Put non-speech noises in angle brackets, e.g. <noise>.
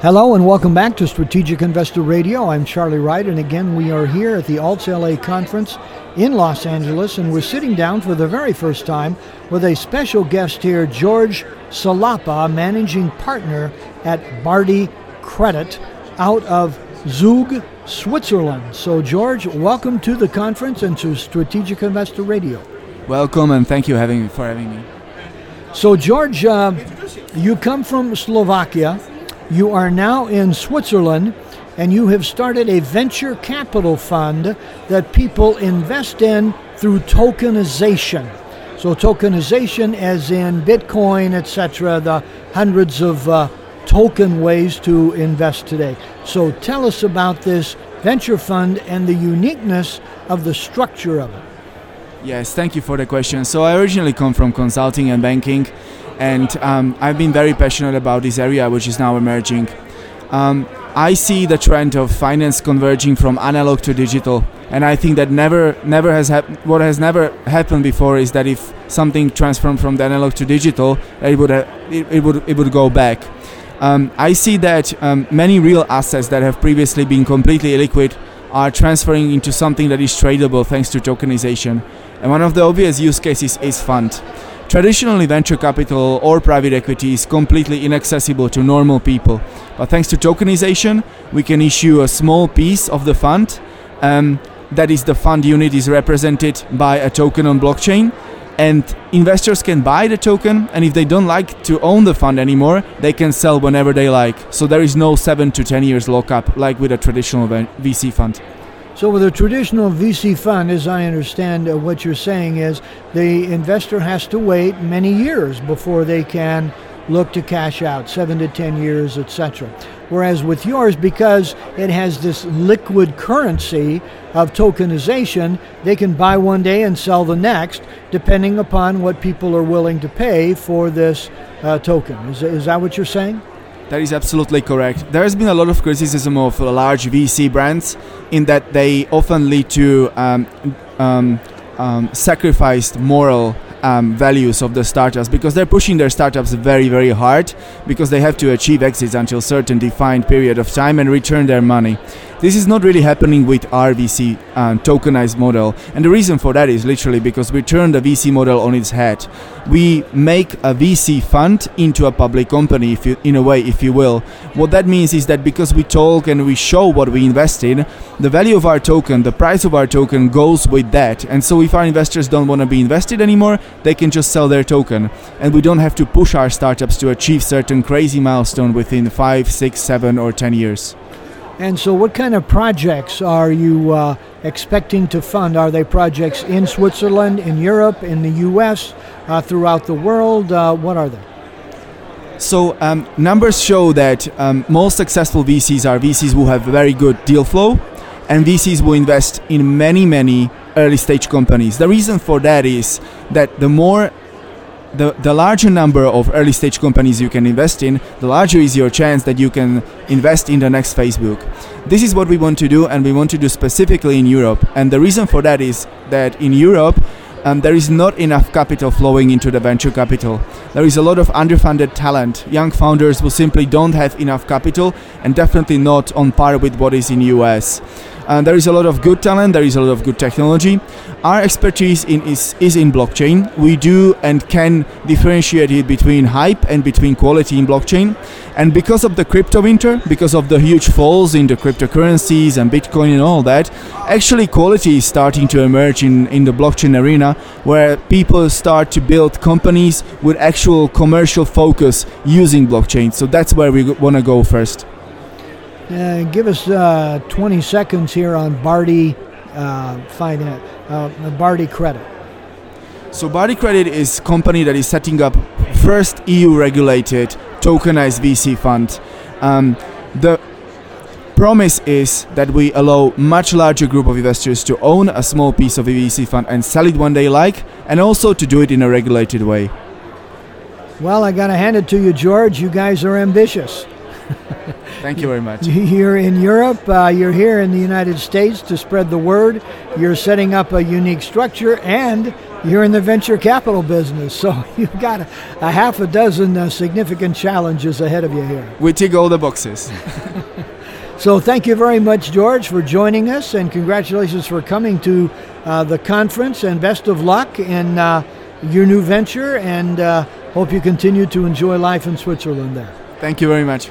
Hello and welcome back to Strategic Investor Radio. I'm Charlie Wright, and again, we are here at the Alts LA conference in Los Angeles, and we're sitting down for the very first time with a special guest here, George Salapa, managing partner at Bardi Credit out of Zug, Switzerland. So, George, welcome to the conference and to Strategic Investor Radio. Welcome, and thank you having, for having me. So, George, uh, you come from Slovakia. You are now in Switzerland and you have started a venture capital fund that people invest in through tokenization. So, tokenization, as in Bitcoin, etc., the hundreds of uh, token ways to invest today. So, tell us about this venture fund and the uniqueness of the structure of it. Yes, thank you for the question. So, I originally come from consulting and banking and um, I've been very passionate about this area, which is now emerging. Um, I see the trend of finance converging from analog to digital, and I think that never, never has what has never happened before is that if something transformed from the analog to digital, it would, ha- it, it, would, it would go back. Um, I see that um, many real assets that have previously been completely illiquid are transferring into something that is tradable thanks to tokenization. And one of the obvious use cases is fund. Traditionally, venture capital or private equity is completely inaccessible to normal people. But thanks to tokenization, we can issue a small piece of the fund. Um, that is, the fund unit is represented by a token on blockchain. And investors can buy the token, and if they don't like to own the fund anymore, they can sell whenever they like. So there is no seven to ten years lockup like with a traditional VC fund. So, with a traditional VC fund, as I understand uh, what you're saying, is the investor has to wait many years before they can look to cash out, seven to ten years, etc. Whereas with yours, because it has this liquid currency of tokenization, they can buy one day and sell the next, depending upon what people are willing to pay for this uh, token. Is, is that what you're saying? That is absolutely correct. There has been a lot of criticism of large VC brands in that they often lead to um, um, um, sacrificed moral um, values of the startups because they're pushing their startups very very hard because they have to achieve exits until certain defined period of time and return their money this is not really happening with our VC um, tokenized model. And the reason for that is literally because we turn the VC model on its head. We make a VC fund into a public company, if you, in a way, if you will. What that means is that because we talk and we show what we invest in, the value of our token, the price of our token goes with that. And so if our investors don't want to be invested anymore, they can just sell their token. And we don't have to push our startups to achieve certain crazy milestone within five, six, seven, or ten years. And so, what kind of projects are you uh, expecting to fund? Are they projects in Switzerland, in Europe, in the US, uh, throughout the world? Uh, what are they? So, um, numbers show that um, most successful VCs are VCs who have very good deal flow, and VCs will invest in many, many early stage companies. The reason for that is that the more the, the larger number of early stage companies you can invest in, the larger is your chance that you can invest in the next Facebook. This is what we want to do, and we want to do specifically in Europe. And the reason for that is that in Europe, um, there is not enough capital flowing into the venture capital. There is a lot of underfunded talent, young founders who simply don't have enough capital, and definitely not on par with what is in US. And there is a lot of good talent, there is a lot of good technology. Our expertise in is, is in blockchain. We do and can differentiate it between hype and between quality in blockchain. And because of the crypto winter, because of the huge falls in the cryptocurrencies and Bitcoin and all that, actually quality is starting to emerge in, in the blockchain arena where people start to build companies with actual commercial focus using blockchain. So that's where we want to go first. Uh, give us uh, 20 seconds here on Bardi uh, finance, uh, Bardi Credit. So Bardi Credit is a company that is setting up first EU-regulated tokenized VC fund. Um, the promise is that we allow much larger group of investors to own a small piece of a VC fund and sell it when they like, and also to do it in a regulated way. Well, I got to hand it to you, George. You guys are ambitious. <laughs> Thank you very much. <laughs> You're in Europe, uh, you're here in the United States to spread the word. You're setting up a unique structure, and you're in the venture capital business, <laughs> so you've got a, a half a dozen uh, significant challenges ahead of you here. We tick all the boxes. so thank you very much, George, for joining us, and congratulations for coming to uh, the conference, and best of luck in uh, your new venture, and uh, hope you continue to enjoy life in Switzerland there. Thank you very much.